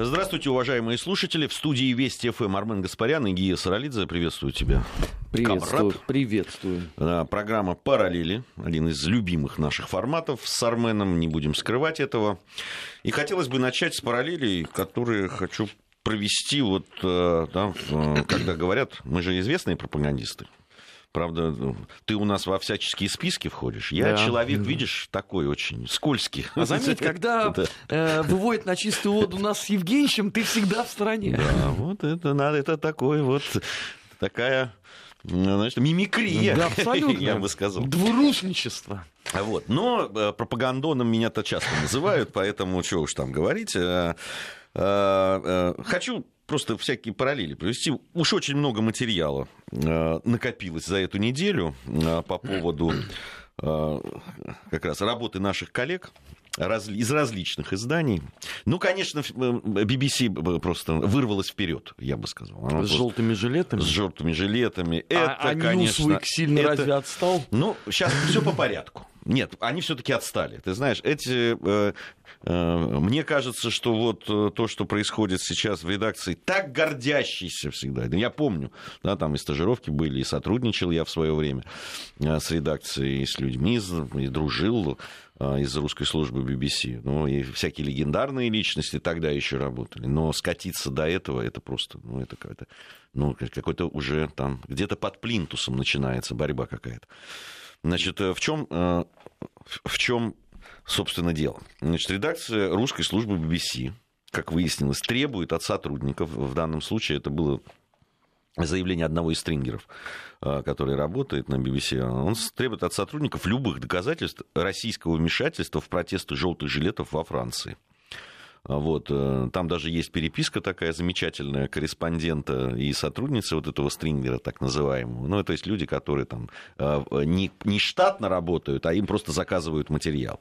Здравствуйте, уважаемые слушатели. В студии Вести ФМ Армен Гаспарян и Гия Саралидзе. Приветствую тебя. Приветствую. Камрад. Приветствую. Программа «Параллели». Один из любимых наших форматов с Арменом. Не будем скрывать этого. И хотелось бы начать с параллелей, которые хочу провести, вот, э, да, когда говорят, мы же известные пропагандисты, Правда, ты у нас во всяческие списки входишь. Я да. человек, видишь, такой очень скользкий. А заметь, когда э, выводит на чистую воду нас с Евгеньевичем, ты всегда в стороне. Да, вот это надо, это такой вот такая значит, мимикрия, да, абсолютно. я бы сказал. Двурушничество. Вот. Но э, пропагандоном меня-то часто называют, поэтому что уж там говорить. Э, хочу просто всякие параллели привести. Уж очень много материала э, накопилось за эту неделю э, по поводу э, как раз работы наших коллег из различных изданий. Ну, конечно, BBC просто вырвалась вперед, я бы сказал. Она с желтыми жилетами? С желтыми жилетами. А, это, а конечно, Ньюсвик сильно это... разве отстал? Ну, сейчас все по порядку. Нет, они все-таки отстали. Ты знаешь, эти э, э, мне кажется, что вот э, то, что происходит сейчас в редакции, так гордящийся всегда. Я помню, да, там и стажировки были, и сотрудничал я в свое время с редакцией, и с людьми, и дружил из русской службы BBC. Ну, и всякие легендарные личности тогда еще работали. Но скатиться до этого, это просто, ну, это какая-то, ну, какой-то уже там, где-то под плинтусом начинается борьба какая-то. Значит, в чем в чем, собственно, дело? Значит, редакция русской службы BBC, как выяснилось, требует от сотрудников, в данном случае это было заявление одного из стрингеров, а, который работает на BBC, он требует от сотрудников любых доказательств российского вмешательства в протесты желтых жилетов во Франции. Вот, э, там даже есть переписка такая замечательная корреспондента и сотрудницы вот этого стрингера, так называемого. Ну, то есть люди, которые там э, не, не штатно работают, а им просто заказывают материал.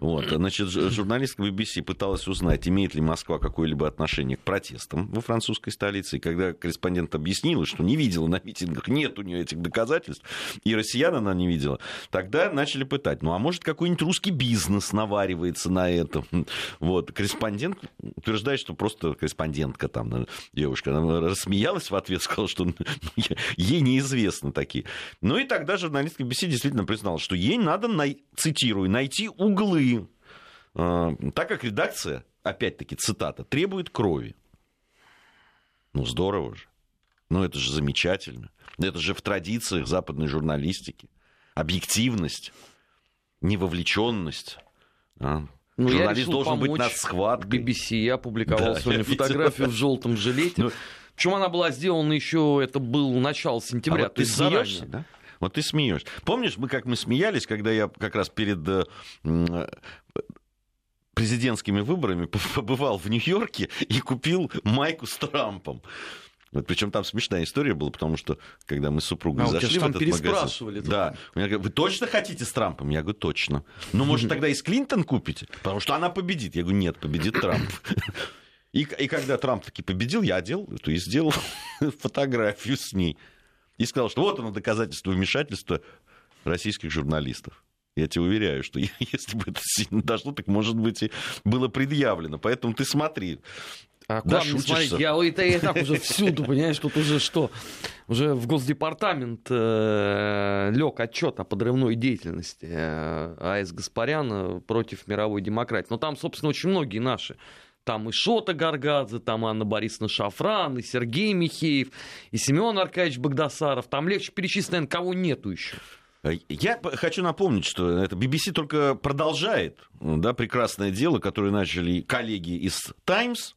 Вот, значит, журналистка BBC пыталась узнать, имеет ли Москва какое-либо отношение к протестам во французской столице. И когда корреспондент объяснила, что не видела на митингах, нет у нее этих доказательств, и россиян она не видела, тогда начали пытать, ну, а может, какой-нибудь русский бизнес наваривается на этом? Вот, корреспондент корреспондент утверждает, что просто корреспондентка там, девушка, она рассмеялась в ответ, сказала, что ей неизвестны такие. Ну и тогда журналистка BBC действительно признала, что ей надо, цитирую, найти углы, а, так как редакция, опять-таки цитата, требует крови. Ну здорово же. Ну это же замечательно. Это же в традициях западной журналистики. Объективность, невовлеченность. А, ну, Журналист я должен быть над схваткой. BBC я опубликовал да, сегодня фотографию в желтом жилете. Ну, Причем она была сделана еще, это был начало сентября. А вот ты смеешься, да? Вот ты смеешься. Помнишь, мы как мы смеялись, когда я как раз перед э, президентскими выборами побывал в Нью-Йорке и купил майку с Трампом. Вот, причем там смешная история была, потому что когда мы с супругой а, зашли в этот переспрашивали. Магазин, да, меня говорят, вы точно хотите с Трампом? Я говорю, точно. Ну, может, тогда и с Клинтон купите? Потому что она победит. Я говорю, нет, победит Трамп. И, и когда Трамп таки победил, я одел то и сделал фотографию с ней. И сказал, что вот оно доказательство вмешательства российских журналистов. Я тебе уверяю, что если бы это сильно дошло, так, может быть, и было предъявлено. Поэтому ты смотри. А да, смотри, я это и так уже всюду, понимаешь, тут уже что? Уже в Госдепартамент э, лег отчет о подрывной деятельности э, АЭС Гаспаряна против мировой демократии. Но там, собственно, очень многие наши там и Шота Гаргадзе, там Анна Борисовна Шафран, и Сергей Михеев, и Семен Аркадьевич Богдасаров. Там легче перечислить, наверное, кого нету еще. Я хочу напомнить, что это BBC только продолжает да, прекрасное дело, которое начали коллеги из Times.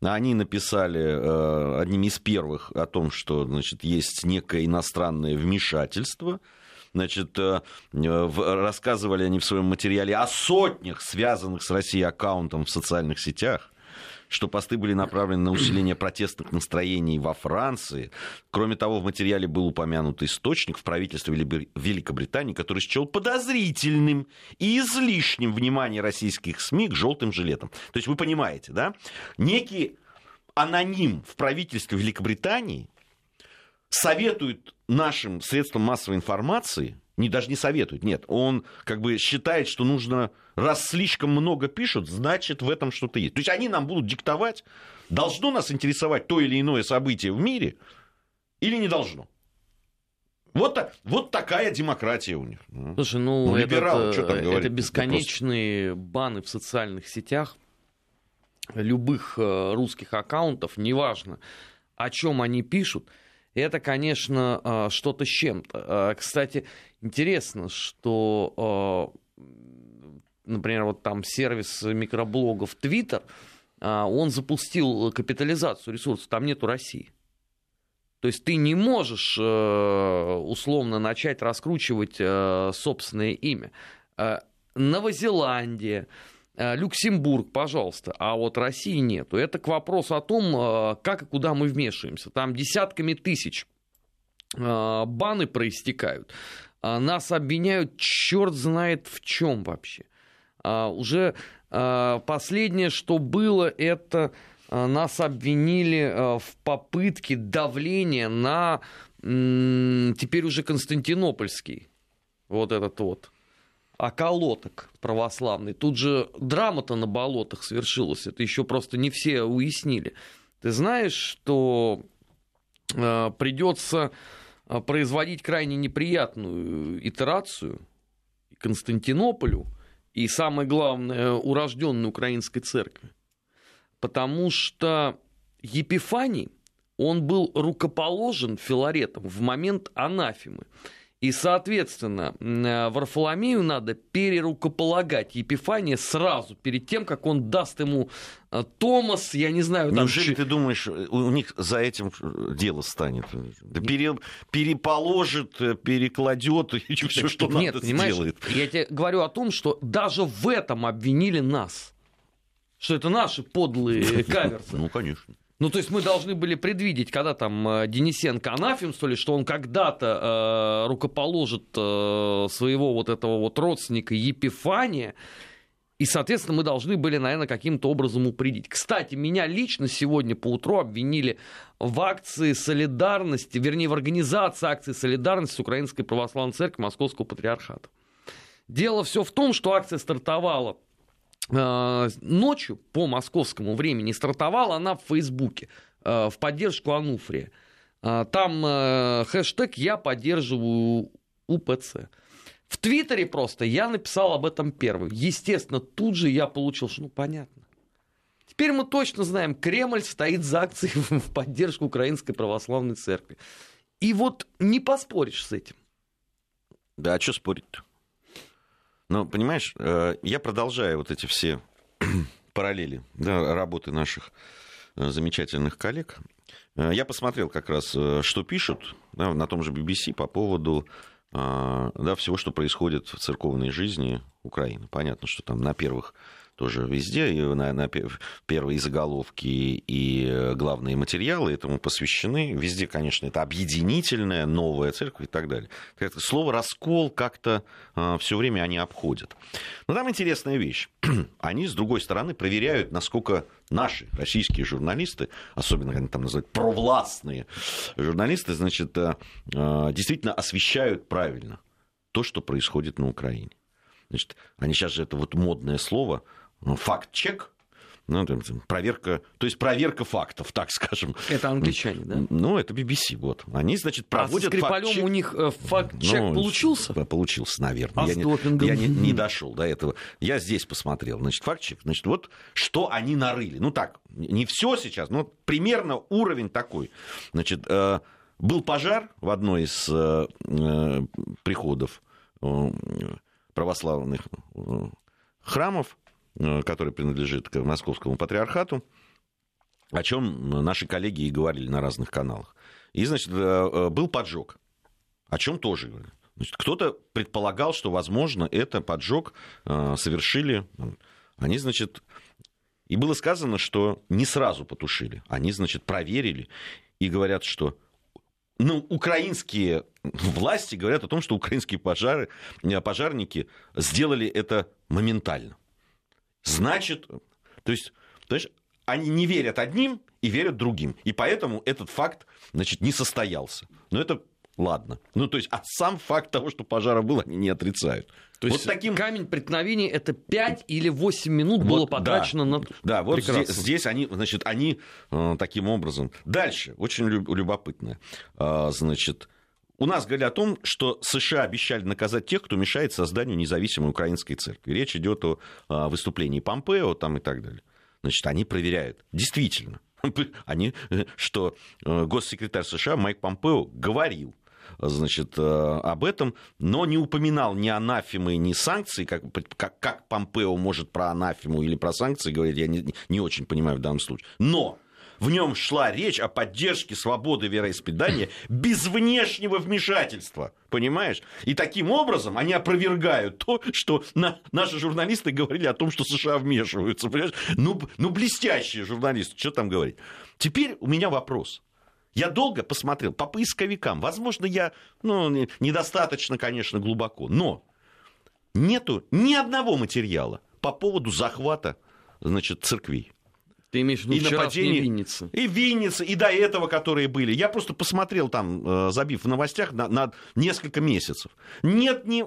Они написали э, одними из первых о том, что значит, есть некое иностранное вмешательство. Значит, э, рассказывали они в своем материале о сотнях связанных с Россией аккаунтом в социальных сетях что посты были направлены на усиление протестных настроений во Франции. Кроме того, в материале был упомянут источник в правительстве Великобритании, который счел подозрительным и излишним внимание российских СМИ к желтым жилетам. То есть вы понимаете, да? Некий аноним в правительстве Великобритании советует нашим средствам массовой информации не, даже не советует, нет. Он как бы считает, что нужно, раз слишком много пишут, значит в этом что-то есть. То есть они нам будут диктовать, должно нас интересовать то или иное событие в мире или не должно. Вот, вот такая демократия у них. Ну. Слушай, ну, ну либералы, это, это бесконечные просто... баны в социальных сетях любых э, русских аккаунтов, неважно, о чем они пишут, это, конечно, э, что-то с чем-то. Э, кстати, интересно, что, например, вот там сервис микроблогов Twitter, он запустил капитализацию ресурсов, там нету России. То есть ты не можешь условно начать раскручивать собственное имя. Новозеландия, Э, Люксембург, пожалуйста, а вот России нету. Это к вопросу о том, э, как и куда мы вмешиваемся. Там десятками тысяч э, баны проистекают. Нас обвиняют черт знает в чем вообще. Уже последнее, что было, это нас обвинили в попытке давления на теперь уже Константинопольский вот этот вот околоток православный. Тут же драма-то на болотах свершилась. Это еще просто не все уяснили. Ты знаешь, что э, придется производить крайне неприятную итерацию Константинополю и, самое главное, урожденной украинской церкви. Потому что Епифаний, он был рукоположен Филаретом в момент анафемы. И, соответственно, э, Варфоломею надо перерукополагать Епифания сразу, перед тем, как он даст ему э, Томас, я не знаю... Там... Неужели ты думаешь, у них за этим дело станет? Пере, переположит, перекладет, и все, что Нет, надо, понимаешь, сделает. Я тебе говорю о том, что даже в этом обвинили нас. Что это наши подлые каверсы. Ну, конечно. Ну, то есть мы должны были предвидеть, когда там э, Денисенко анафем, что ли, что он когда-то э, рукоположит э, своего вот этого вот родственника Епифания, и, соответственно, мы должны были, наверное, каким-то образом упредить. Кстати, меня лично сегодня по утру обвинили в акции солидарности, вернее, в организации акции солидарности с Украинской Православной Церковью Московского Патриархата. Дело все в том, что акция стартовала ночью по московскому времени стартовала она в Фейсбуке э, в поддержку Ануфрия. Э, там хэштег «Я поддерживаю УПЦ». В Твиттере просто я написал об этом первым. Естественно, тут же я получил, что ну понятно. Теперь мы точно знаем, Кремль стоит за акцией в поддержку Украинской Православной Церкви. И вот не поспоришь с этим. Да, а что спорить-то? Но, понимаешь, э, я продолжаю вот эти все параллели да, работы наших э, замечательных коллег. Э, я посмотрел как раз, что пишут да, на том же BBC по поводу да, всего, что происходит в церковной жизни Украины. Понятно, что там на первых тоже везде, и на, на первые заголовки и главные материалы этому посвящены. Везде, конечно, это объединительная новая церковь и так далее. Слово «раскол» как-то а, все время они обходят. Но там интересная вещь. Они, с другой стороны, проверяют, насколько наши российские журналисты, особенно они там называют провластные журналисты, значит, а, а, действительно освещают правильно то, что происходит на Украине. Значит, они сейчас же это вот модное слово факт-чек, ну, проверка, то есть проверка фактов, так скажем. Это англичане, да? Ну, это BBC, вот. Они, значит, проводят а с Скрипалем у них э, факт-чек ну, получился? Получился, наверное. А я, не, я не, не дошел до этого. Я здесь посмотрел. Значит, факт-чек. Значит, вот что они нарыли. Ну, так, не все сейчас, но примерно уровень такой. Значит, э, был пожар в одной из э, приходов православных храмов который принадлежит к московскому патриархату, о чем наши коллеги и говорили на разных каналах. И, значит, э, э, был поджог, о чем тоже говорили. Значит, кто-то предполагал, что, возможно, это поджог совершили. Они, значит, и было сказано, что не сразу потушили. Они, значит, проверили и говорят, что ну, украинские власти говорят о том, что украинские пожары, пожарники сделали это моментально. Значит, то есть, то есть они не верят одним и верят другим. И поэтому этот факт значит, не состоялся. Но это ладно. Ну, то есть, а сам факт того, что пожара было, они не отрицают. То есть вот таким... камень преткновения это 5 или 8 минут вот, было потрачено да, на... Да, вот здесь, здесь они, значит, они э, таким образом... Дальше, очень любопытно. Э, значит, у нас говорят о том, что США обещали наказать тех, кто мешает созданию независимой украинской церкви. Речь идет о, о выступлении Помпео там и так далее. Значит, они проверяют. Действительно. Они, что э, госсекретарь США Майк Помпео говорил, значит, э, об этом, но не упоминал ни анафемы, ни санкций, как, как, как Помпео может про анафему или про санкции говорить, я не, не очень понимаю в данном случае. Но в нем шла речь о поддержке свободы вероисповедания без внешнего вмешательства. Понимаешь? И таким образом они опровергают то, что на, наши журналисты говорили о том, что США вмешиваются. Понимаешь? Ну, ну, блестящие журналисты, что там говорить. Теперь у меня вопрос. Я долго посмотрел по поисковикам. Возможно, я ну, недостаточно, конечно, глубоко. Но нету ни одного материала по поводу захвата значит, церквей. Ты имеешь в виду и нападения, Винницы? И Винницы, и до этого, которые были. Я просто посмотрел там, э, забив в новостях, на, на несколько месяцев. Нет ни,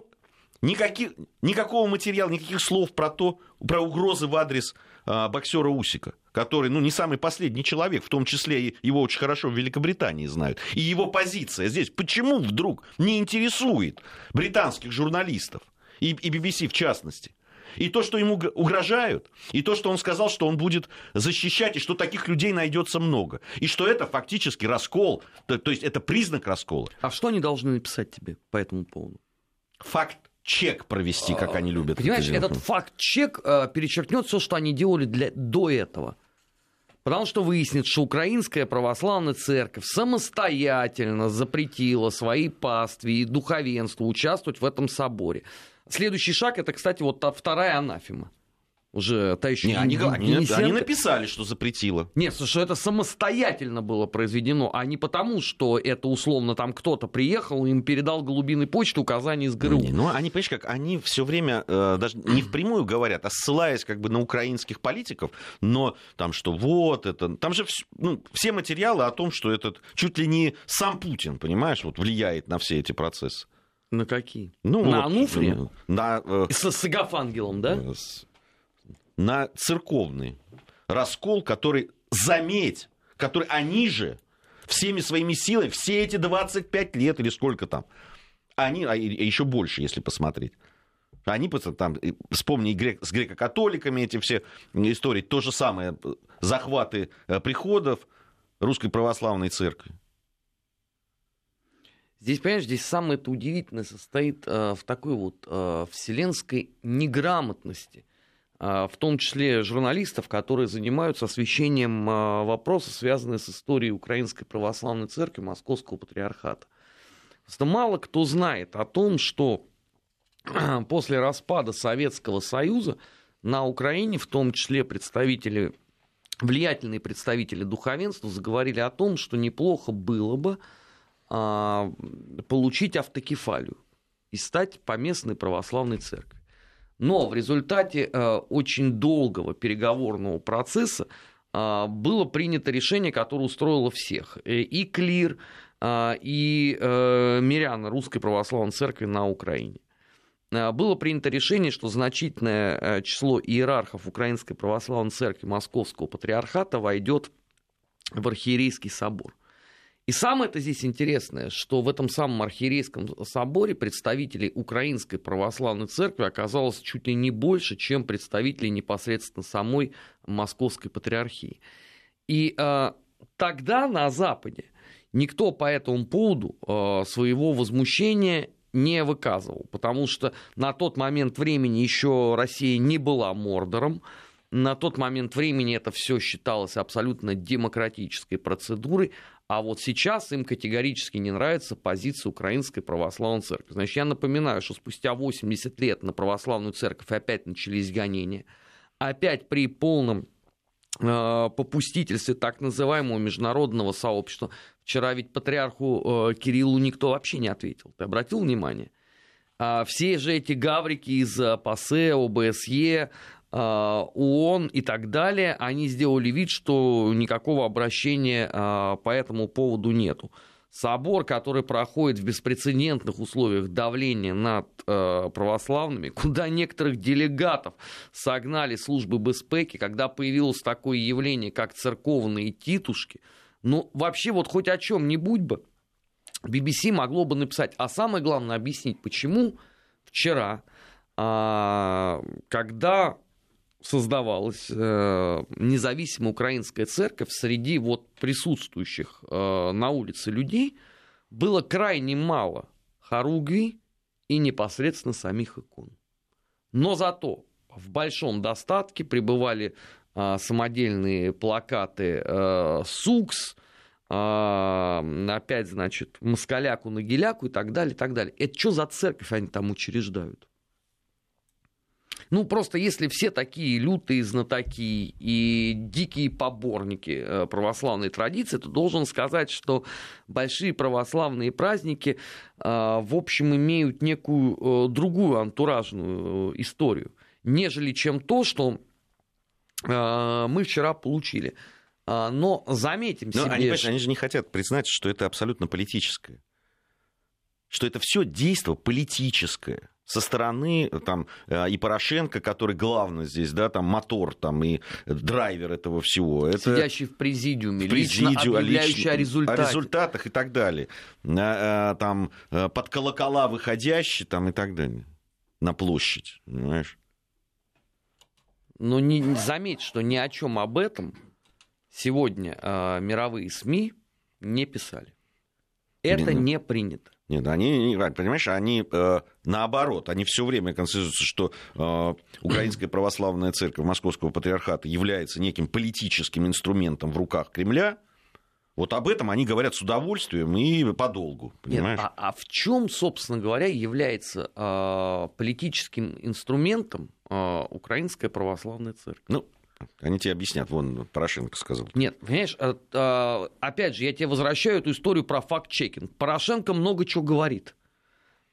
никаких, никакого материала, никаких слов про то, про угрозы в адрес а, боксера Усика, который, ну, не самый последний человек, в том числе его очень хорошо в Великобритании знают. И его позиция здесь почему вдруг не интересует британских журналистов, и, и BBC в частности? И то, что ему угрожают, и то, что он сказал, что он будет защищать, и что таких людей найдется много. И что это фактически раскол, то, то есть это признак раскола. А что они должны написать тебе по этому поводу? Факт чек провести, как они любят. Понимаешь, это этот факт-чек э, перечеркнет все, что они делали для, до этого. Потому что выяснит, что Украинская православная церковь самостоятельно запретила своей пастве и духовенству участвовать в этом соборе. Следующий шаг это, кстати, вот та вторая анафема уже та еще не, они, они, они написали, что запретило. Нет, что это самостоятельно было произведено, а не потому, что это условно там кто-то приехал, им передал голубиной почты указания из ГРУ. Не, ну, они, понимаешь, как они все время э, даже не впрямую говорят, а ссылаясь как бы на украинских политиков, но там что вот это, там же ну, все материалы о том, что этот чуть ли не сам Путин, понимаешь, вот влияет на все эти процессы. На какие? Ну, на вот, Ануфре? На, э, с, с Агафангелом, да? С, на церковный раскол, который, заметь, который они же всеми своими силами, все эти 25 лет или сколько там, они, а еще больше, если посмотреть, они там, вспомни грек, с греко-католиками эти все истории, то же самое, захваты э, приходов Русской Православной Церкви. Здесь, понимаешь, здесь самое это удивительное состоит э, в такой вот э, вселенской неграмотности а, в том числе журналистов, которые занимаются освещением а, вопросов, связанных с историей Украинской Православной Церкви Московского Патриархата. Просто мало кто знает о том, что после распада Советского Союза на Украине, в том числе представители, влиятельные представители духовенства, заговорили о том, что неплохо было бы получить автокефалию и стать поместной православной церковью. Но в результате э, очень долгого переговорного процесса э, было принято решение, которое устроило всех. Э, и клир, и мирян Русской Православной Церкви на Украине. Было принято решение, что значительное число иерархов Украинской Православной Церкви Московского Патриархата войдет в Архиерейский собор. И самое это здесь интересное, что в этом самом архиерейском соборе представителей Украинской Православной Церкви оказалось чуть ли не больше, чем представителей непосредственно самой Московской Патриархии. И э, тогда на Западе никто по этому поводу э, своего возмущения не выказывал, потому что на тот момент времени еще Россия не была Мордором, на тот момент времени это все считалось абсолютно демократической процедурой, а вот сейчас им категорически не нравится позиция Украинской Православной Церкви. Значит, я напоминаю, что спустя 80 лет на Православную Церковь опять начались гонения. Опять при полном э, попустительстве так называемого международного сообщества. Вчера ведь патриарху э, Кириллу никто вообще не ответил. Ты обратил внимание? А все же эти гаврики из ПАСЕ, ОБСЕ, ООН и так далее, они сделали вид, что никакого обращения а, по этому поводу нету. собор, который проходит в беспрецедентных условиях давления над э, православными, куда некоторых делегатов согнали службы безпеки, когда появилось такое явление, как церковные титушки. Ну, вообще, вот хоть о чем-нибудь бы BBC могло бы написать. А самое главное, объяснить, почему вчера, э, когда создавалась э, независимая украинская церковь среди вот присутствующих э, на улице людей было крайне мало хоругвий и непосредственно самих икон. Но зато в большом достатке пребывали э, самодельные плакаты СУКС, опять, значит, Москаляку, Нагиляку и так далее, и так далее. Это что за церковь они там учреждают? Ну, просто если все такие лютые знатоки и дикие поборники э, православной традиции, то должен сказать, что большие православные праздники, э, в общем, имеют некую э, другую антуражную историю, нежели чем то, что мы вчера получили. Но заметим Но себе... Они, они же не хотят признать, что это абсолютно политическое. Что это все действие политическое со стороны там, э, и Порошенко, который главный здесь, да, там мотор там, и драйвер этого всего. Это Сидящий в президиуме, в президиуме лично объявляющий лично, о результатах. О результатах и так далее. Э, там, э, под колокола выходящий там, и так далее. На площадь, понимаешь? Но не, заметь, что ни о чем об этом сегодня э, мировые СМИ не писали. Это не принято. Нет, они, понимаешь, они э, наоборот, они все время констатируются, что э, Украинская православная церковь Московского патриархата является неким политическим инструментом в руках Кремля. Вот об этом они говорят с удовольствием и подолгу, понимаешь? Нет, а, а в чем, собственно говоря, является э, политическим инструментом э, Украинская православная церковь? Ну, они тебе объяснят, вон Порошенко сказал. Нет, понимаешь, э, э, опять же, я тебе возвращаю эту историю про факт-чекинг. Порошенко много чего говорит.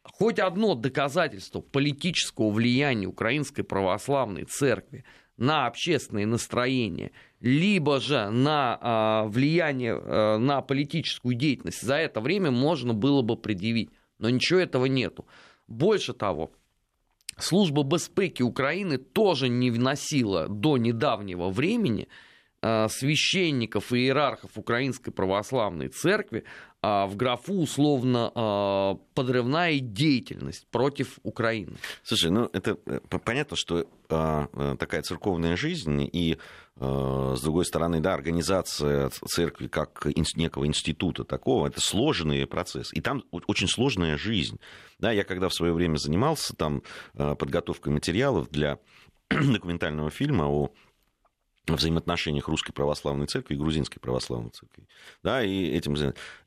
Хоть одно доказательство политического влияния Украинской православной церкви на общественные настроения, либо же на э, влияние на политическую деятельность за это время можно было бы предъявить. Но ничего этого нету. Больше того, Служба безпеки Украины тоже не вносила до недавнего времени э, священников и иерархов Украинской Православной Церкви а, в графу условно а, подрывная деятельность против Украины. Слушай, ну это э, понятно, что э, такая церковная жизнь и с другой стороны, да, организация церкви как некого института такого, это сложный процесс. И там очень сложная жизнь. Да, я когда в свое время занимался там подготовкой материалов для документального фильма о взаимоотношениях русской православной церкви и грузинской православной церкви. Да, и этим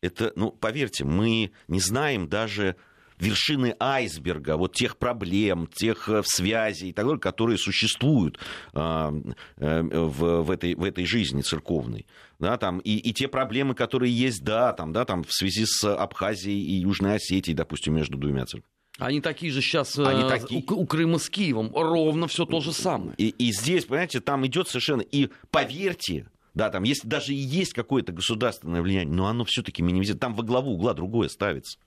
это, ну, поверьте, мы не знаем даже вершины айсберга, вот тех проблем, тех э, связей и так далее, которые существуют а, э, в, в, этой, в этой жизни церковной. Да, там, и, и те проблемы, которые есть, да, там, да, там, в связи с Абхазией и Южной Осетией, допустим, между двумя церквями. Они такие же сейчас Они э, такие... у, у Крыма с Киевом. Ровно все то же самое. И, и здесь, понимаете, там идет совершенно... И поверьте, да, там если даже и есть какое-то государственное влияние, но оно все-таки минимизирует. Там во главу угла другое ставится.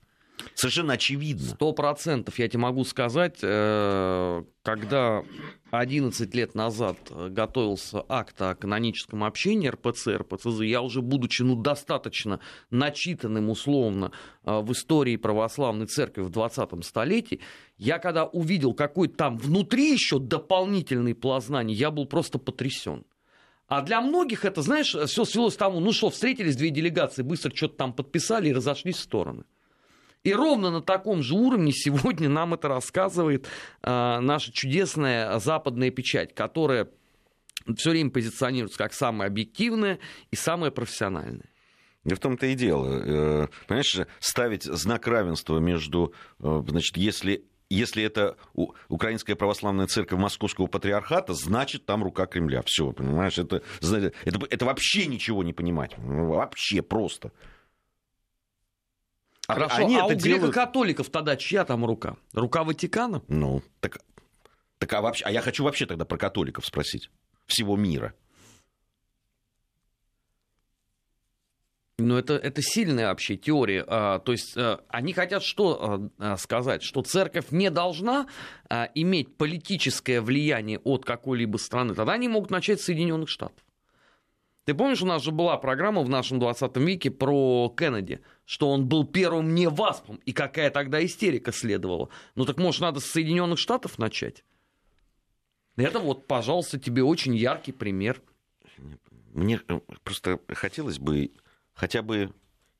Совершенно очевидно. Сто процентов я тебе могу сказать, э, когда 11 лет назад готовился акт о каноническом общении РПЦ, РПЦЗ, я уже, будучи ну, достаточно начитанным условно э, в истории православной церкви в 20 столетии, я когда увидел какой там внутри еще дополнительный пласт я был просто потрясен. А для многих это, знаешь, все свелось к тому, ну что, встретились две делегации, быстро что-то там подписали и разошлись в стороны. И ровно на таком же уровне сегодня нам это рассказывает э, наша чудесная западная печать, которая все время позиционируется как самая объективная и самая профессиональная. Да в том-то и дело. Э, понимаешь, ставить знак равенства между, э, значит, если если это Украинская православная церковь Московского патриархата, значит там рука Кремля. Все, понимаешь, это, это, это вообще ничего не понимать. Вообще просто. А Хорошо, они а это у делают... греко-католиков тогда чья там рука? Рука Ватикана? Ну, так, так а, вообще, а я хочу вообще тогда про католиков спросить. Всего мира. Ну, это, это сильная вообще теория. А, то есть а, они хотят что а, сказать? Что церковь не должна а, иметь политическое влияние от какой-либо страны. Тогда они могут начать с Соединенных Штатов. Ты помнишь, у нас же была программа в нашем 20 веке про Кеннеди, что он был первым не васпом, и какая тогда истерика следовала. Ну так, может, надо с Соединенных Штатов начать? Это вот, пожалуйста, тебе очень яркий пример. Мне э, просто хотелось бы хотя бы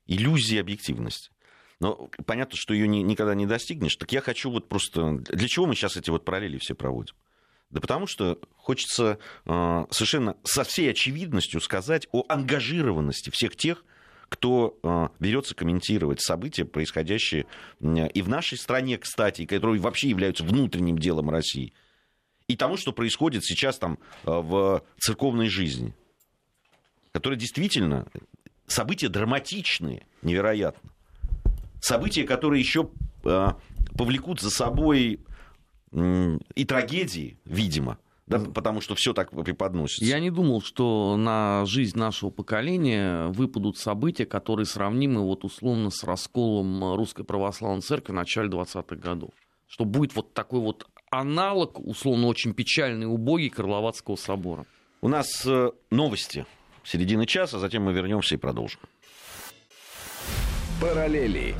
иллюзии объективности. Но понятно, что ее ни, никогда не достигнешь. Так я хочу вот просто... Для чего мы сейчас эти вот параллели все проводим? Да потому что хочется э, совершенно со всей очевидностью сказать о ангажированности всех тех, кто э, берется комментировать события, происходящие и в нашей стране, кстати, и которые вообще являются внутренним делом России, и тому, что происходит сейчас там э, в церковной жизни, которая действительно события драматичные, невероятно. События, которые еще повлекут за собой и трагедии, видимо. Да, потому что все так преподносится. Я не думал, что на жизнь нашего поколения выпадут события, которые сравнимы вот условно с расколом Русской Православной Церкви в начале 20-х годов. Что будет вот такой вот аналог, условно очень печальный, убогий Карловацкого собора. У нас э, новости середины часа, затем мы вернемся и продолжим. Параллели.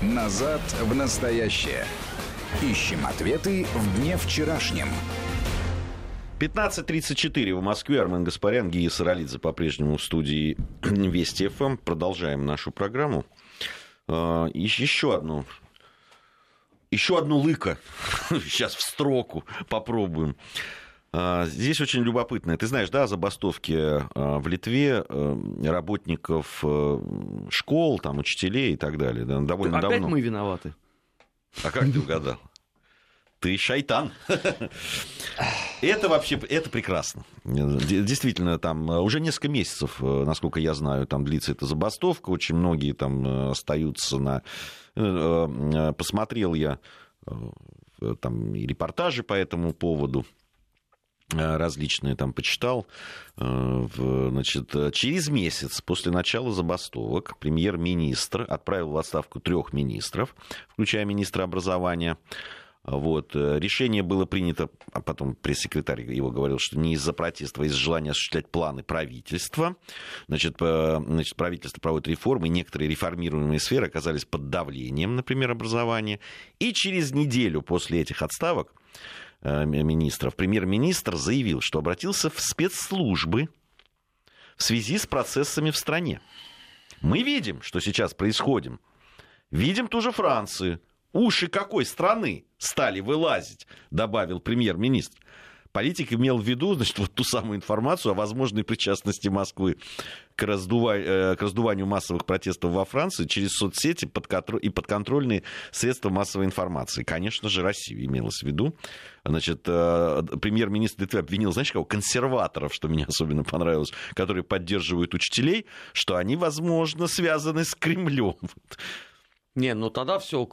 Назад в настоящее. Ищем ответы в дне вчерашнем. 15.34 в Москве. Армен Гаспарян, Гия Саралидзе по-прежнему в студии Вести ФМ. Продолжаем нашу программу. А, еще одну еще одну лыка. Сейчас в строку попробуем. А, здесь очень любопытно. Ты знаешь, да, забастовки а, в Литве работников э, школ, там, учителей и так далее. Да, довольно Опять давно. мы виноваты. А как ты угадал? Ты шайтан. Это вообще, это прекрасно. Действительно, там э, уже несколько месяцев, насколько я знаю, там длится эта забастовка. Очень многие там остаются на... Посмотрел я там и репортажи по этому поводу. Э, различные там почитал. Э, значит, через месяц после начала забастовок премьер-министр отправил в отставку трех министров, включая министра образования. Вот. Э, решение было принято, а потом пресс-секретарь его говорил, что не из-за протеста, а из-за желания осуществлять планы правительства. Значит, значит, правительство проводит реформы, некоторые реформируемые сферы оказались под давлением, например, образования. И через неделю после этих отставок Э, министров, премьер-министр заявил, что обратился в спецслужбы в связи с процессами в стране. Мы видим, что сейчас происходит. Видим ту же Францию. Уши какой страны стали вылазить, добавил премьер-министр. Политик имел в виду, значит, вот ту самую информацию о возможной причастности Москвы к, раздува... Э, к раздуванию массовых протестов во Франции через соцсети и подконтрольные средства массовой информации. Конечно же, Россию имелось в виду. Значит, э, премьер-министр Литвы обвинил, знаешь, кого? Консерваторов, что мне особенно понравилось, которые поддерживают учителей, что они, возможно, связаны с Кремлем. Не, ну тогда все,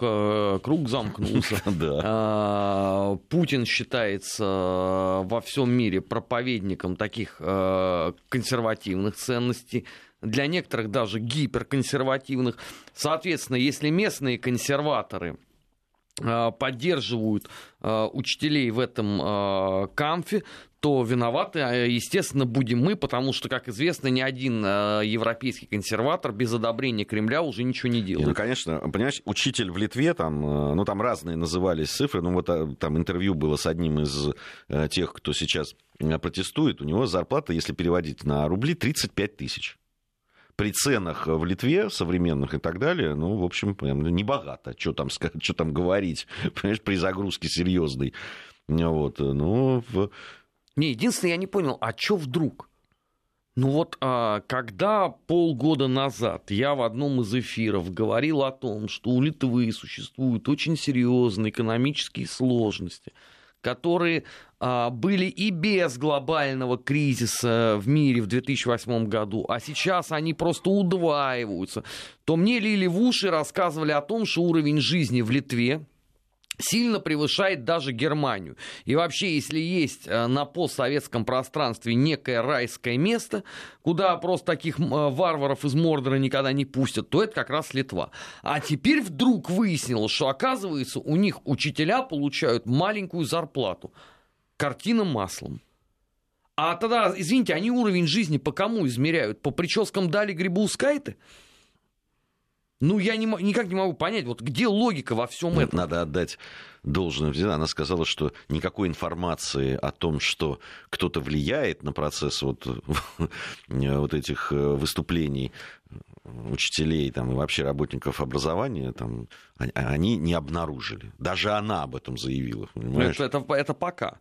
круг замкнулся. А, Путин считается э, во всем мире проповедником таких э, консервативных ценностей, для некоторых даже гиперконсервативных. Соответственно, если местные консерваторы э, поддерживают учителей в этом камфе, то виноваты, естественно, будем мы, потому что, как известно, ни один европейский консерватор без одобрения Кремля уже ничего не делает. Ну, конечно, понимаешь, учитель в Литве, там, э, ну, там разные назывались цифры, ну, вот там интервью было с одним из э, тех, кто сейчас э, протестует, у него зарплата, если переводить на рубли, 35 тысяч при ценах в Литве современных и так далее, ну, в общем, не богато. Что там, что там говорить, понимаешь, при загрузке серьезной. Вот, ну, не, единственное, я не понял, а что вдруг? Ну вот, а, когда полгода назад я в одном из эфиров говорил о том, что у Литвы существуют очень серьезные экономические сложности, которые а, были и без глобального кризиса в мире в 2008 году, а сейчас они просто удваиваются, то мне лили в уши рассказывали о том, что уровень жизни в Литве сильно превышает даже Германию. И вообще, если есть э, на постсоветском пространстве некое райское место, куда просто таких э, варваров из Мордора никогда не пустят, то это как раз Литва. А теперь вдруг выяснилось, что оказывается у них учителя получают маленькую зарплату. Картина маслом. А тогда, извините, они уровень жизни по кому измеряют? По прическам Дали Грибоускайте? Ну, я не, никак не могу понять, вот где логика во всем этом? Надо отдать должное. Она сказала, что никакой информации о том, что кто-то влияет на процесс вот, вот этих э, выступлений учителей там, и вообще работников образования, там, они не обнаружили. Даже она об этом заявила. Это, это, это пока.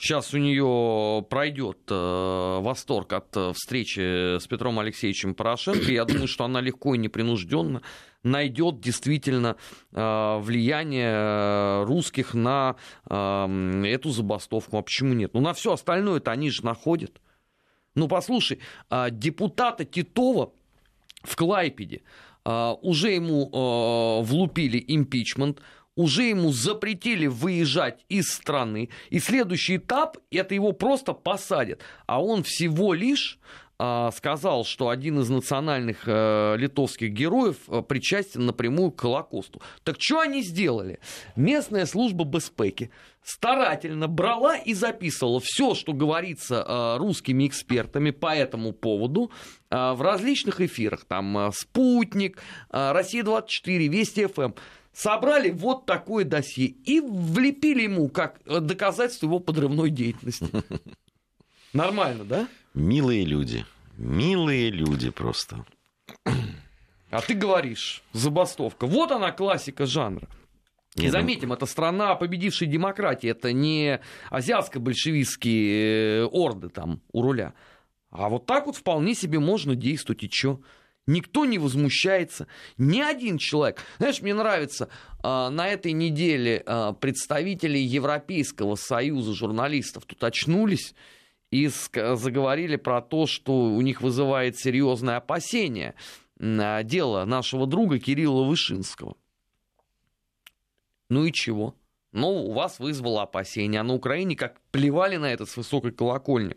Сейчас у нее пройдет э, восторг от э, встречи с Петром Алексеевичем Порошенко. Я думаю, что она легко и непринужденно найдет действительно э, влияние э, русских на э, эту забастовку. А почему нет? Ну, на все остальное это они же находят. Ну, послушай, э, депутата Титова в Клайпеде. А, уже ему а, влупили импичмент, уже ему запретили выезжать из страны. И следующий этап – это его просто посадят. А он всего лишь сказал, что один из национальных э, литовских героев э, причастен напрямую к Холокосту. Так что они сделали? Местная служба Беспеки старательно брала и записывала все, что говорится э, русскими экспертами по этому поводу в различных эфирах. Там «Спутник», «Россия-24», «Вести ФМ» собрали вот такое досье и влепили ему как доказательство его подрывной деятельности. Нормально, да? Милые люди. Милые люди просто. А ты говоришь, забастовка. Вот она классика жанра. И ну заметим, это страна победившей демократии, это не азиатско-большевистские э, орды там у руля. А вот так вот вполне себе можно действовать, и чё? Никто не возмущается, ни один человек. Знаешь, мне нравится, а, на этой неделе а, представители Европейского союза журналистов тут очнулись и заговорили про то, что у них вызывает серьезное опасение а, дело нашего друга Кирилла Вышинского. Ну и чего? Ну, у вас вызвало опасения, а на Украине как плевали на это с высокой колокольни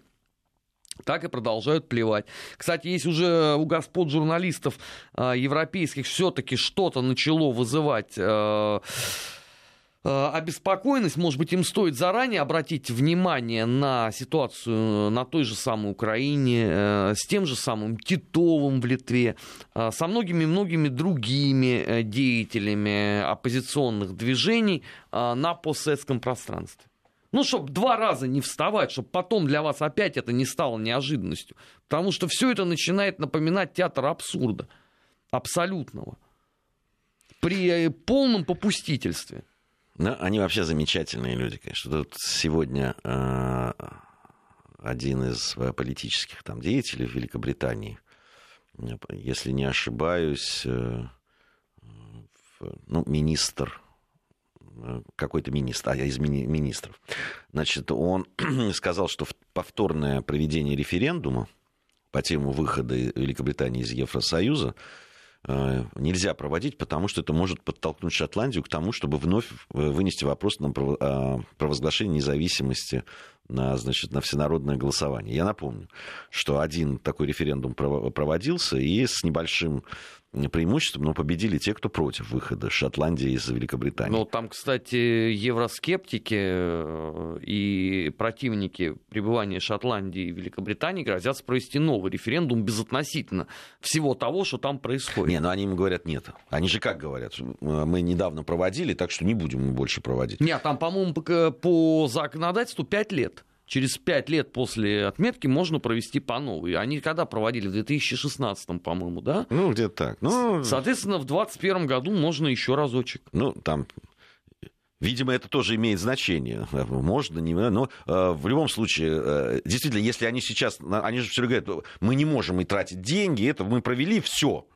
так и продолжают плевать. Кстати, есть уже у господ журналистов э, европейских все-таки что-то начало вызывать э, Э, обеспокоенность, может быть, им стоит заранее обратить внимание на ситуацию на той же самой Украине, э, с тем же самым Титовым в Литве, э, со многими-многими другими деятелями оппозиционных движений на постсоветском пространстве. Ну, чтобы два раза не вставать, чтобы потом для вас опять это не стало неожиданностью. Потому что все это начинает напоминать театр абсурда. Абсолютного. При полном попустительстве. Ну, они вообще замечательные люди, конечно. Тут сегодня э, один из политических там, деятелей в Великобритании, если не ошибаюсь, э, ну, министр, э, какой-то министр, а я из мини- министров, значит, он сказал, что повторное проведение референдума по тему выхода Великобритании из Евросоюза Э, нельзя проводить, потому что это может подтолкнуть Шотландию к тому, чтобы вновь э, вынести вопрос на провозглашение независимости на, значит, на всенародное голосование. Я напомню, что один такой референдум проводился, и с небольшим преимуществом, но победили те, кто против выхода Шотландии из Великобритании. Ну, там, кстати, евроскептики э, и противники пребывания Шотландии и Великобритании грозятся провести новый референдум безотносительно всего того, что там происходит. Не, ну они им говорят нет. Они же как говорят? Мы недавно проводили, так что не будем больше проводить. Нет, там, по-моему, по, по законодательству 5 лет через пять лет после отметки можно провести по новой. Они когда проводили? В 2016, по-моему, да? Ну, где-то так. Ну... Соответственно, в 2021 году можно еще разочек. Ну, там Видимо, это тоже имеет значение. Можно, не но э, в любом случае, э, действительно, если они сейчас, они же все говорят, мы не можем и тратить деньги, это мы провели все.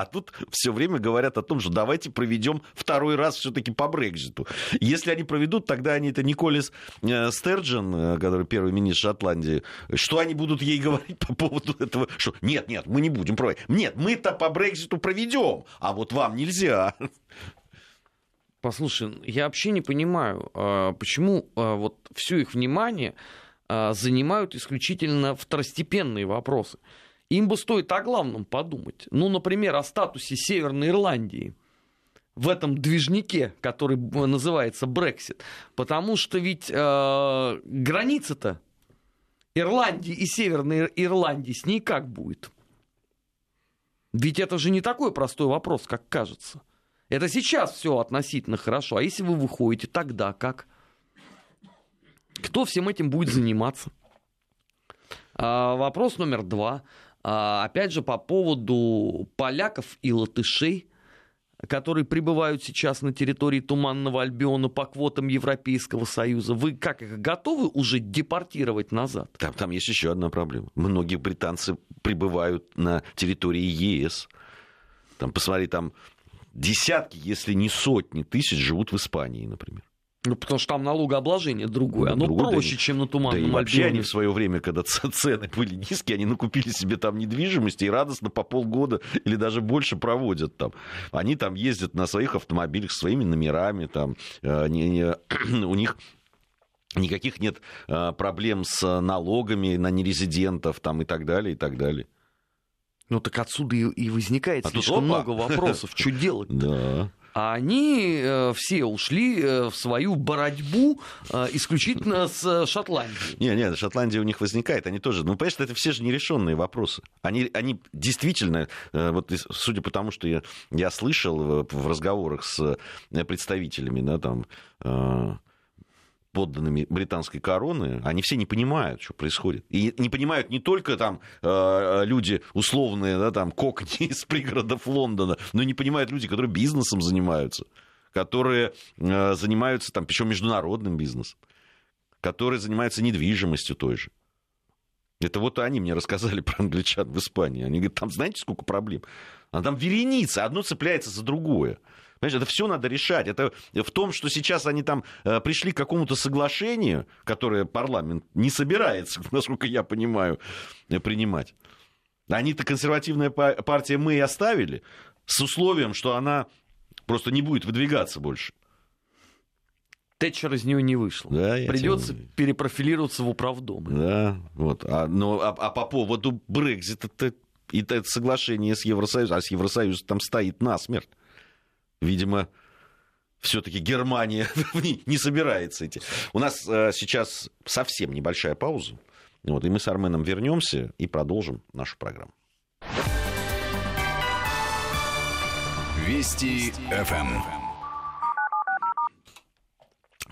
А тут все время говорят о том, что давайте проведем второй раз все-таки по Брекзиту. Если они проведут, тогда они это Николис э, Стерджин, э, который первый министр Шотландии, что они будут ей говорить по поводу этого? Что нет, нет, мы не будем проводить. Нет, мы-то по Брекзиту проведем, а вот вам нельзя. Послушай, я вообще не понимаю, а, почему а, вот все их внимание а, занимают исключительно второстепенные вопросы. Им бы стоит о главном подумать. Ну, например, о статусе Северной Ирландии в этом движнике, который называется Брексит. Потому что ведь э, граница-то Ирландии и Северной Ирландии с ней как будет? Ведь это же не такой простой вопрос, как кажется. Это сейчас все относительно хорошо. А если вы выходите, тогда как? Кто всем этим будет заниматься? А, вопрос номер два. А, опять же, по поводу поляков и латышей, которые прибывают сейчас на территории Туманного Альбиона по квотам Европейского Союза. Вы как их готовы уже депортировать назад? Там, там есть еще одна проблема. Многие британцы прибывают на территории ЕС. Там, посмотри, там десятки, если не сотни тысяч живут в Испании, например. Ну, потому что там налогообложение другое. Оно другое, проще, да, чем на туманном да и вообще они в свое время, когда цены были низкие, они накупили себе там недвижимости и радостно по полгода или даже больше проводят там. Они там ездят на своих автомобилях, своими номерами, там, э, не, не, у них никаких нет э, проблем с налогами на нерезидентов там, и так далее, и так далее. Ну так отсюда и, и возникает а слишком много вопросов, что делать. Да. А они э, все ушли э, в свою борьбу э, исключительно с Шотландией. Нет, нет, Шотландия у них возникает, они тоже, ну, понимаешь, это все же нерешенные вопросы. Они, они действительно, э, вот судя по тому, что я, я слышал в, в разговорах с э, представителями, да, там, э, подданными британской короны, они все не понимают, что происходит. И не понимают не только там э, люди условные, да, там, кокни из пригородов Лондона, но не понимают люди, которые бизнесом занимаются, которые э, занимаются, там, причем международным бизнесом, которые занимаются недвижимостью той же. Это вот они мне рассказали про англичан в Испании. Они говорят, там знаете, сколько проблем? А там вереница, одно цепляется за другое. Понимаешь, это все надо решать. Это в том, что сейчас они там э, пришли к какому-то соглашению, которое парламент не собирается, насколько я понимаю, э, принимать. Они-то консервативная партия мы и оставили с условием, что она просто не будет выдвигаться больше. Тэтчер из нее не вышел. Да, Придется тебе... перепрофилироваться в управдом. Да, вот. А, но, а, а по поводу Брекзита и это соглашение с Евросоюзом, а с Евросоюзом там стоит насмерть видимо, все-таки Германия не собирается идти. У нас э, сейчас совсем небольшая пауза. Вот, и мы с Арменом вернемся и продолжим нашу программу. Вести ФМ.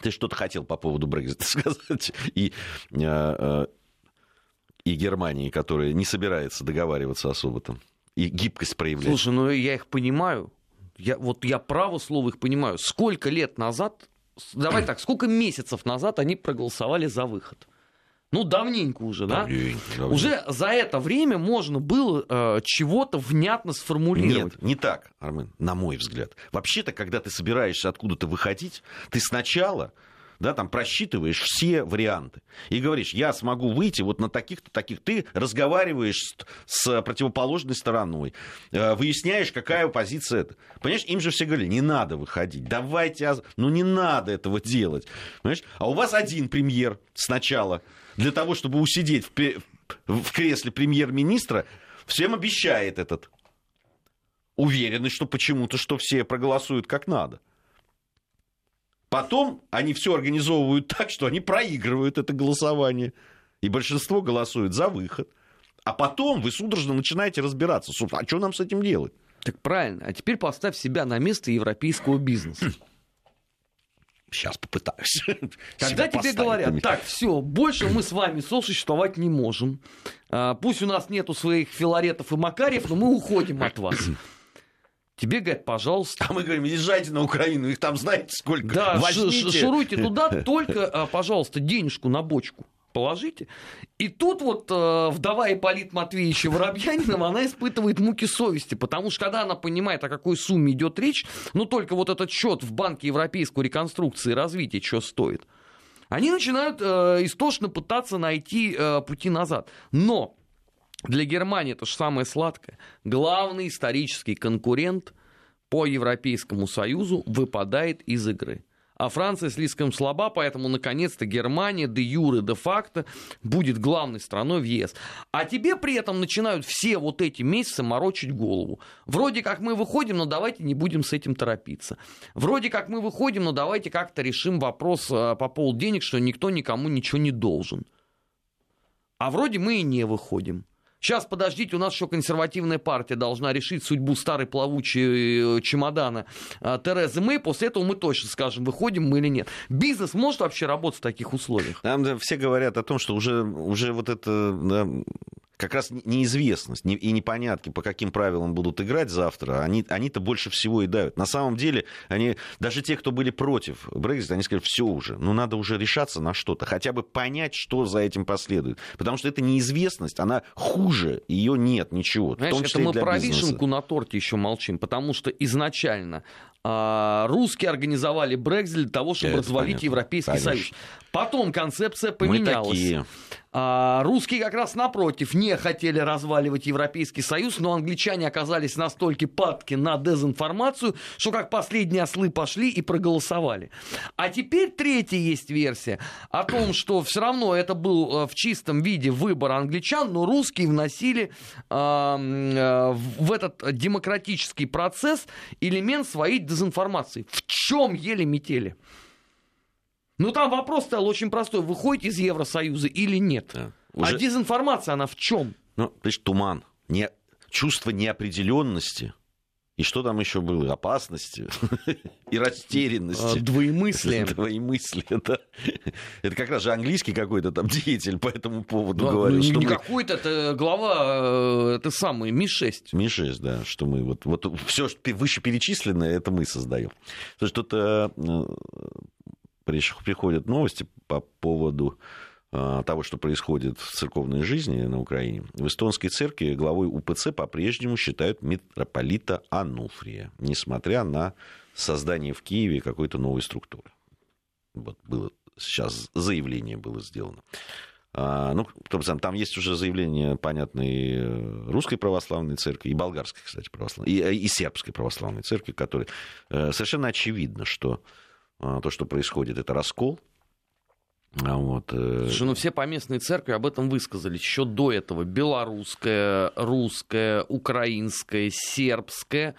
Ты что-то хотел по поводу Брекзита сказать? И, э, э, и Германии, которая не собирается договариваться особо там. И гибкость проявлять. Слушай, ну я их понимаю я, вот я право слово их понимаю, сколько лет назад, давай так, сколько месяцев назад они проголосовали за выход? Ну, давненько уже, давненько, да? Давненько. Уже за это время можно было э, чего-то внятно сформулировать. Нет, не так, Армен, на мой взгляд. Вообще-то, когда ты собираешься откуда-то выходить, ты сначала да, там просчитываешь все варианты и говоришь, я смогу выйти вот на таких-то таких. Ты разговариваешь с, противоположной стороной, э, выясняешь, какая позиция это. Понимаешь, им же все говорили, не надо выходить, давайте, ну не надо этого делать. Понимаешь? А у вас один премьер сначала для того, чтобы усидеть в, в кресле премьер-министра, всем обещает этот уверенность, что почему-то, что все проголосуют как надо. Потом они все организовывают так, что они проигрывают это голосование. И большинство голосует за выход. А потом вы судорожно начинаете разбираться. А что нам с этим делать? Так правильно. А теперь поставь себя на место европейского бизнеса. Сейчас попытаюсь. Когда тебе говорят, так, все, больше мы с вами сосуществовать не можем. А, пусть у нас нету своих филаретов и макарьев, но мы уходим от вас. Тебе говорят, пожалуйста. А мы говорим, езжайте на Украину, их там знаете сколько. Да, Возьмите. шуруйте туда, только, а, пожалуйста, денежку на бочку положите. И тут вот э, вдова Ипполит Матвеевича Воробьянинова, она испытывает муки совести, потому что когда она понимает, о какой сумме идет речь, ну только вот этот счет в Банке Европейской реконструкции и развития, что стоит, они начинают э, истошно пытаться найти э, пути назад. Но для Германии это же самое сладкое. Главный исторический конкурент по Европейскому Союзу выпадает из игры а Франция слишком слаба, поэтому, наконец-то, Германия де юре, де факто будет главной страной в ЕС. А тебе при этом начинают все вот эти месяцы морочить голову. Вроде как мы выходим, но давайте не будем с этим торопиться. Вроде как мы выходим, но давайте как-то решим вопрос а, по поводу денег, что никто никому ничего не должен. А вроде мы и не выходим. Сейчас, подождите, у нас еще консервативная партия должна решить судьбу старой плавучей э, чемодана э, Терезы Мэй. После этого мы точно скажем, выходим мы или нет. Бизнес может вообще работать в таких условиях? Там все говорят о том, что уже, уже вот это да, как раз неизвестность и непонятки, по каким правилам будут играть завтра, они, они-то больше всего и давят. На самом деле, они, даже те, кто были против Брексита, они сказали, все уже, ну надо уже решаться на что-то, хотя бы понять, что за этим последует. Потому что эта неизвестность, она хуже, ее нет ничего. Знаешь, это мы про бизнеса. вишенку на торте еще молчим, потому что изначально а, русские организовали Брекзит для того, чтобы Это развалить понятно. Европейский Конечно. Союз. Потом концепция поменялась. Мы такие. А, русские как раз напротив не хотели разваливать Европейский Союз, но англичане оказались настолько падки на дезинформацию, что как последние ослы пошли и проголосовали. А теперь третья есть версия о том, что все равно это был э, в чистом виде выбор англичан, но русские вносили э, э, в этот демократический процесс элемент своей дезинформации. В чем ели метели? Ну, там вопрос стал очень простой. Выходите из Евросоюза или нет? Да. А Уже... А дезинформация, она в чем? Ну, то есть туман, не... чувство неопределенности. И что там еще было? Опасности и растерянности. А, двоемыслие. Двоемыслие, да. Это как раз же английский какой-то там деятель по этому поводу да, говорил. Ну, не мы... какой-то, это глава, э, это самый Ми-6. Ми-6, да, что мы вот, вот все вышеперечисленное, это мы создаем. Слушай, что-то приходят новости по поводу а, того, что происходит в церковной жизни на Украине. В эстонской церкви главой УПЦ по-прежнему считают митрополита Ануфрия, несмотря на создание в Киеве какой-то новой структуры. Вот было сейчас заявление было сделано. А, ну, там есть уже заявление, понятной э, русской православной церкви, и болгарской, кстати, православной, и, и сербской православной церкви, которые э, совершенно очевидно, что то, что происходит, это раскол. А вот. Э, Слушай, ну все поместные церкви об этом высказались еще до этого. Белорусская, русская, украинская, сербская,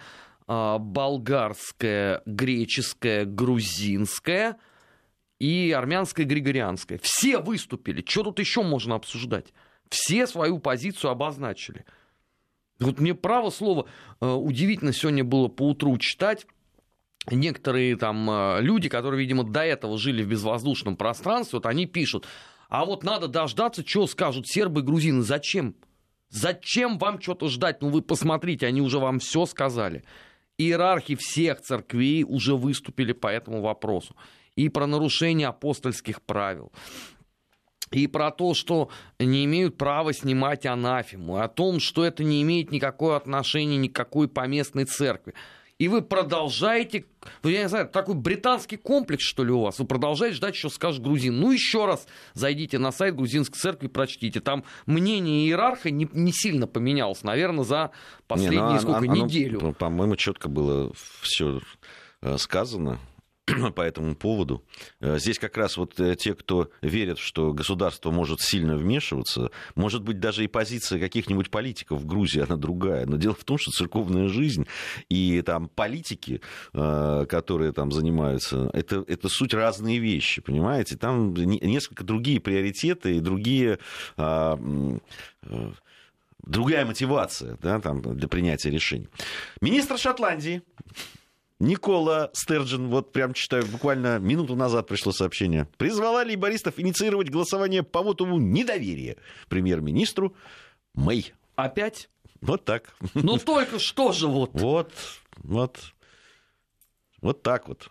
а, болгарская, греческая, грузинская и армянская, григорианская. Все выступили. Что тут еще можно обсуждать? Все свою позицию обозначили. Вот мне право слово э, удивительно сегодня было по утру читать некоторые там э, люди, которые, видимо, до этого жили в безвоздушном пространстве, вот они пишут, а вот надо дождаться, что скажут сербы и грузины. Зачем? Зачем вам что-то ждать? Ну вы посмотрите, они уже вам все сказали. Иерархи всех церквей уже выступили по этому вопросу. И про нарушение апостольских правил, и про то, что не имеют права снимать анафему, о том, что это не имеет никакого отношения никакой поместной церкви и вы продолжаете, ну, я не знаю, такой британский комплекс, что ли, у вас, вы продолжаете ждать, что скажет грузин. Ну, еще раз зайдите на сайт грузинской церкви, прочтите. Там мнение иерарха не, не сильно поменялось, наверное, за последние не, ну, сколько, оно, неделю. Оно, по-моему, четко было все э, сказано. по этому поводу. Э, здесь как раз вот э, те, кто верят, что государство может сильно вмешиваться, может быть, даже и позиция каких-нибудь политиков в Грузии, она другая. Но дело в том, что церковная жизнь и там политики, э, которые там занимаются, это, это суть разные вещи, понимаете? Там несколько другие приоритеты и другие а, другая мотивация да, там, для принятия решений. Министр Шотландии Никола Стерджин, вот прям читаю, буквально минуту назад пришло сообщение, призвала лейбористов инициировать голосование по вотуму недоверия премьер-министру Мэй. Опять? Вот так. Ну только что же вот. Вот, вот. Вот так вот.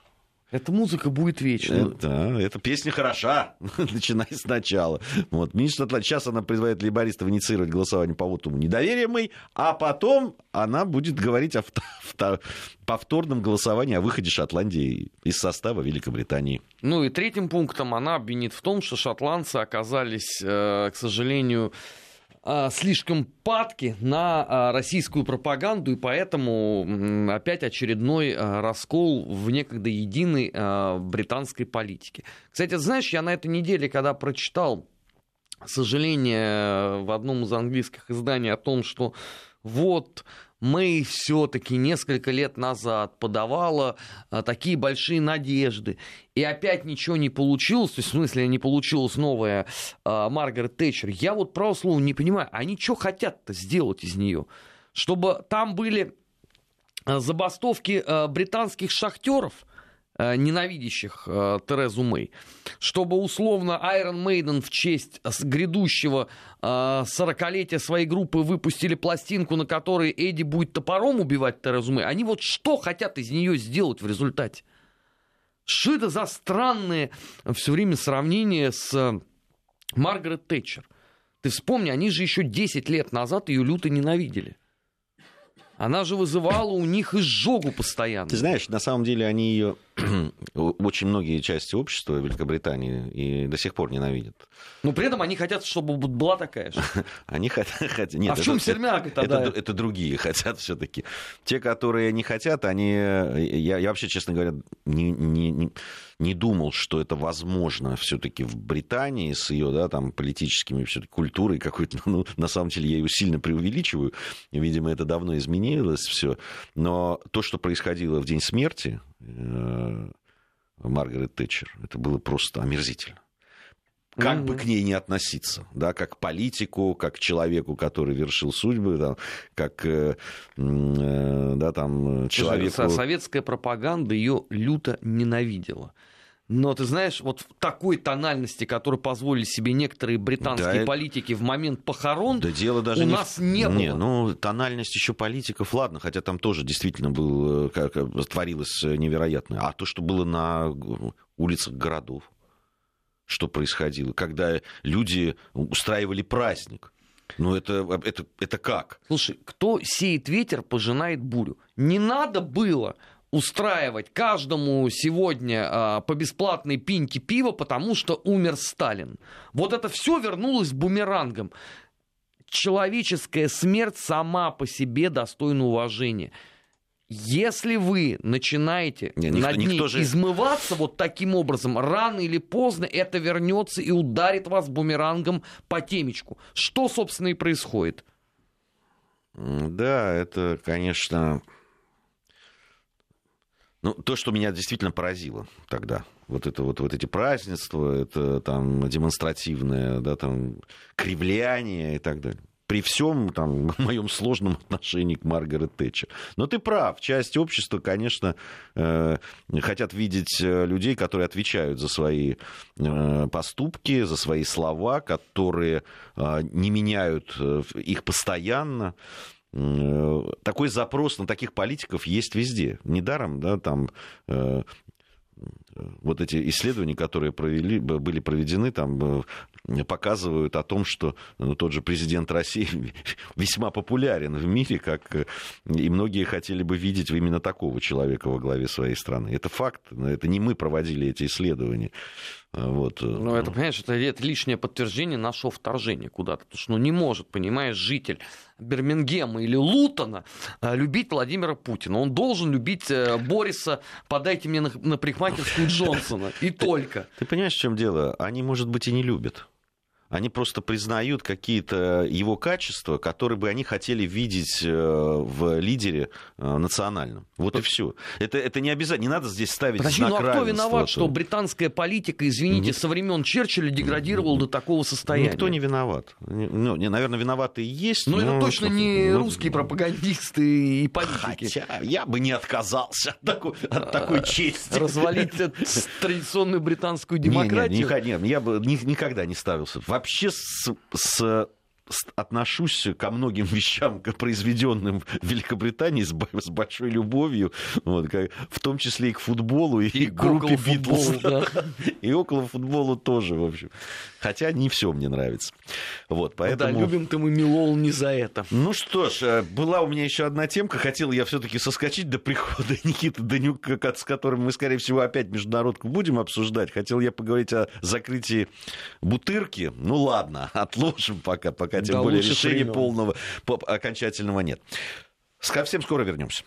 Эта музыка будет вечной. Да, эта песня хороша, начиная сначала. Вот. Министр Атлант, сейчас она призывает лейбористов инициировать голосование по вотуму недоверия мы, а потом она будет говорить о повторном голосовании о выходе Шотландии из состава Великобритании. Ну и третьим пунктом она обвинит в том, что шотландцы оказались, э, к сожалению, слишком падки на а, российскую пропаганду, и поэтому опять очередной а, раскол в некогда единой британской политике. Кстати, знаешь, я на этой неделе, когда прочитал сожаление в одном из английских изданий о том, что вот Мэй все-таки несколько лет назад подавала а, такие большие надежды, и опять ничего не получилось, то есть в смысле не получилась новая а, Маргарет Тэтчер. Я вот право слово не понимаю, они что хотят-то сделать из нее? Чтобы там были а, забастовки британских шахтеров – Э, ненавидящих э, Терезу Мэй, чтобы условно Iron Maiden в честь грядущего э, 40-летия своей группы выпустили пластинку, на которой Эдди будет топором убивать Терезу Мэй. Они вот что хотят из нее сделать в результате? Что это за странные все время сравнения с э, Маргарет Тэтчер? Ты вспомни, они же еще 10 лет назад ее люто ненавидели. Она же вызывала у них изжогу постоянно. Ты знаешь, на самом деле они ее очень многие части общества Великобритании и до сих пор ненавидят. Но при этом они хотят, чтобы была такая же. Они хотят... Нет, а в чем сермяк тогда? Это, это другие хотят все-таки. Те, которые не хотят, они... Я, я вообще, честно говоря, не, не, не, думал, что это возможно все-таки в Британии с ее да, там, политическими все-таки культурой какой-то. Ну, на самом деле я ее сильно преувеличиваю. Видимо, это давно изменилось все. Но то, что происходило в день смерти, Э, Маргарет Тэтчер. Это было просто омерзительно. Как mm-hmm. бы к ней не относиться, да, как к политику, как к человеку, который вершил судьбы, да, как э, э, да, там, человеку... Советская пропаганда ее люто ненавидела. Но ты знаешь, вот в такой тональности, которую позволили себе некоторые британские да, политики в момент похорон, да дело даже у не нас в... не было. Не, ну, тональность еще политиков, ладно, хотя там тоже действительно был, э, как, творилось невероятное. А то, что было на улицах городов, что происходило, когда люди устраивали праздник. Ну, это, это, это как? Слушай, кто сеет ветер, пожинает бурю. Не надо было устраивать каждому сегодня а, по бесплатной пиньке пива, потому что умер Сталин. Вот это все вернулось бумерангом. Человеческая смерть сама по себе достойна уважения. Если вы начинаете Не, никто, над ней никто же... измываться вот таким образом, рано или поздно это вернется и ударит вас бумерангом по темечку. Что, собственно, и происходит. Да, это, конечно, ну, то, что меня действительно поразило тогда, вот это вот, вот эти празднества, это там демонстративное, да, там, кривляние и так далее при всем там, моем сложном отношении к Маргарет Тэтчер. Но ты прав, часть общества, конечно, э, хотят видеть э, людей, которые отвечают за свои э, поступки, за свои слова, которые э, не меняют э, их постоянно. Э, такой запрос на таких политиков есть везде. Недаром, да, там э, вот эти исследования, которые провели, были проведены, там э, показывают о том, что ну, тот же президент России весьма популярен в мире, как и многие хотели бы видеть именно такого человека во главе своей страны. Это факт, это не мы проводили эти исследования. Вот. Э, ну, это, понимаешь, это, это лишнее подтверждение нашего вторжения куда-то. Потому что ну, не может, понимаешь, житель Бирмингема или Лутона э, любить Владимира Путина. Он должен любить э, Бориса, подайте мне на, на парикмахерскую Джонсона. И только. Ты понимаешь, в чем дело? Они, может быть, и не любят они просто признают какие-то его качества, которые бы они хотели видеть э, в лидере э, национальном. Вот и все. Это, это не обязательно, не надо здесь ставить Подожди, знак ну а кто виноват, что британская политика, извините, со времен Черчилля деградировала до такого состояния? Никто не виноват. Ну, не, наверное, виноваты и есть. Но, но это точно не ну, русские пропагандисты и политики. Хотя я бы не отказался от такой, от такой чести. Развалить традиционную британскую демократию? Нет, я бы никогда не ставился вообще с, с отношусь ко многим вещам, произведенным в Великобритании с, с большой любовью, вот, как, в том числе и к футболу, и, и к группе Битлз. Да. И около футбола тоже, в общем. Хотя не все мне нравится. Вот, поэтому... Да, любим-то мы Милол не за это. Ну что ж, э, была у меня еще одна темка. Хотел я все-таки соскочить до прихода Никиты Данюка, с которым мы, скорее всего, опять международку будем обсуждать. Хотел я поговорить о закрытии Бутырки. Ну ладно, отложим пока, пока тем более решения полного, окончательного нет. Совсем скоро вернемся.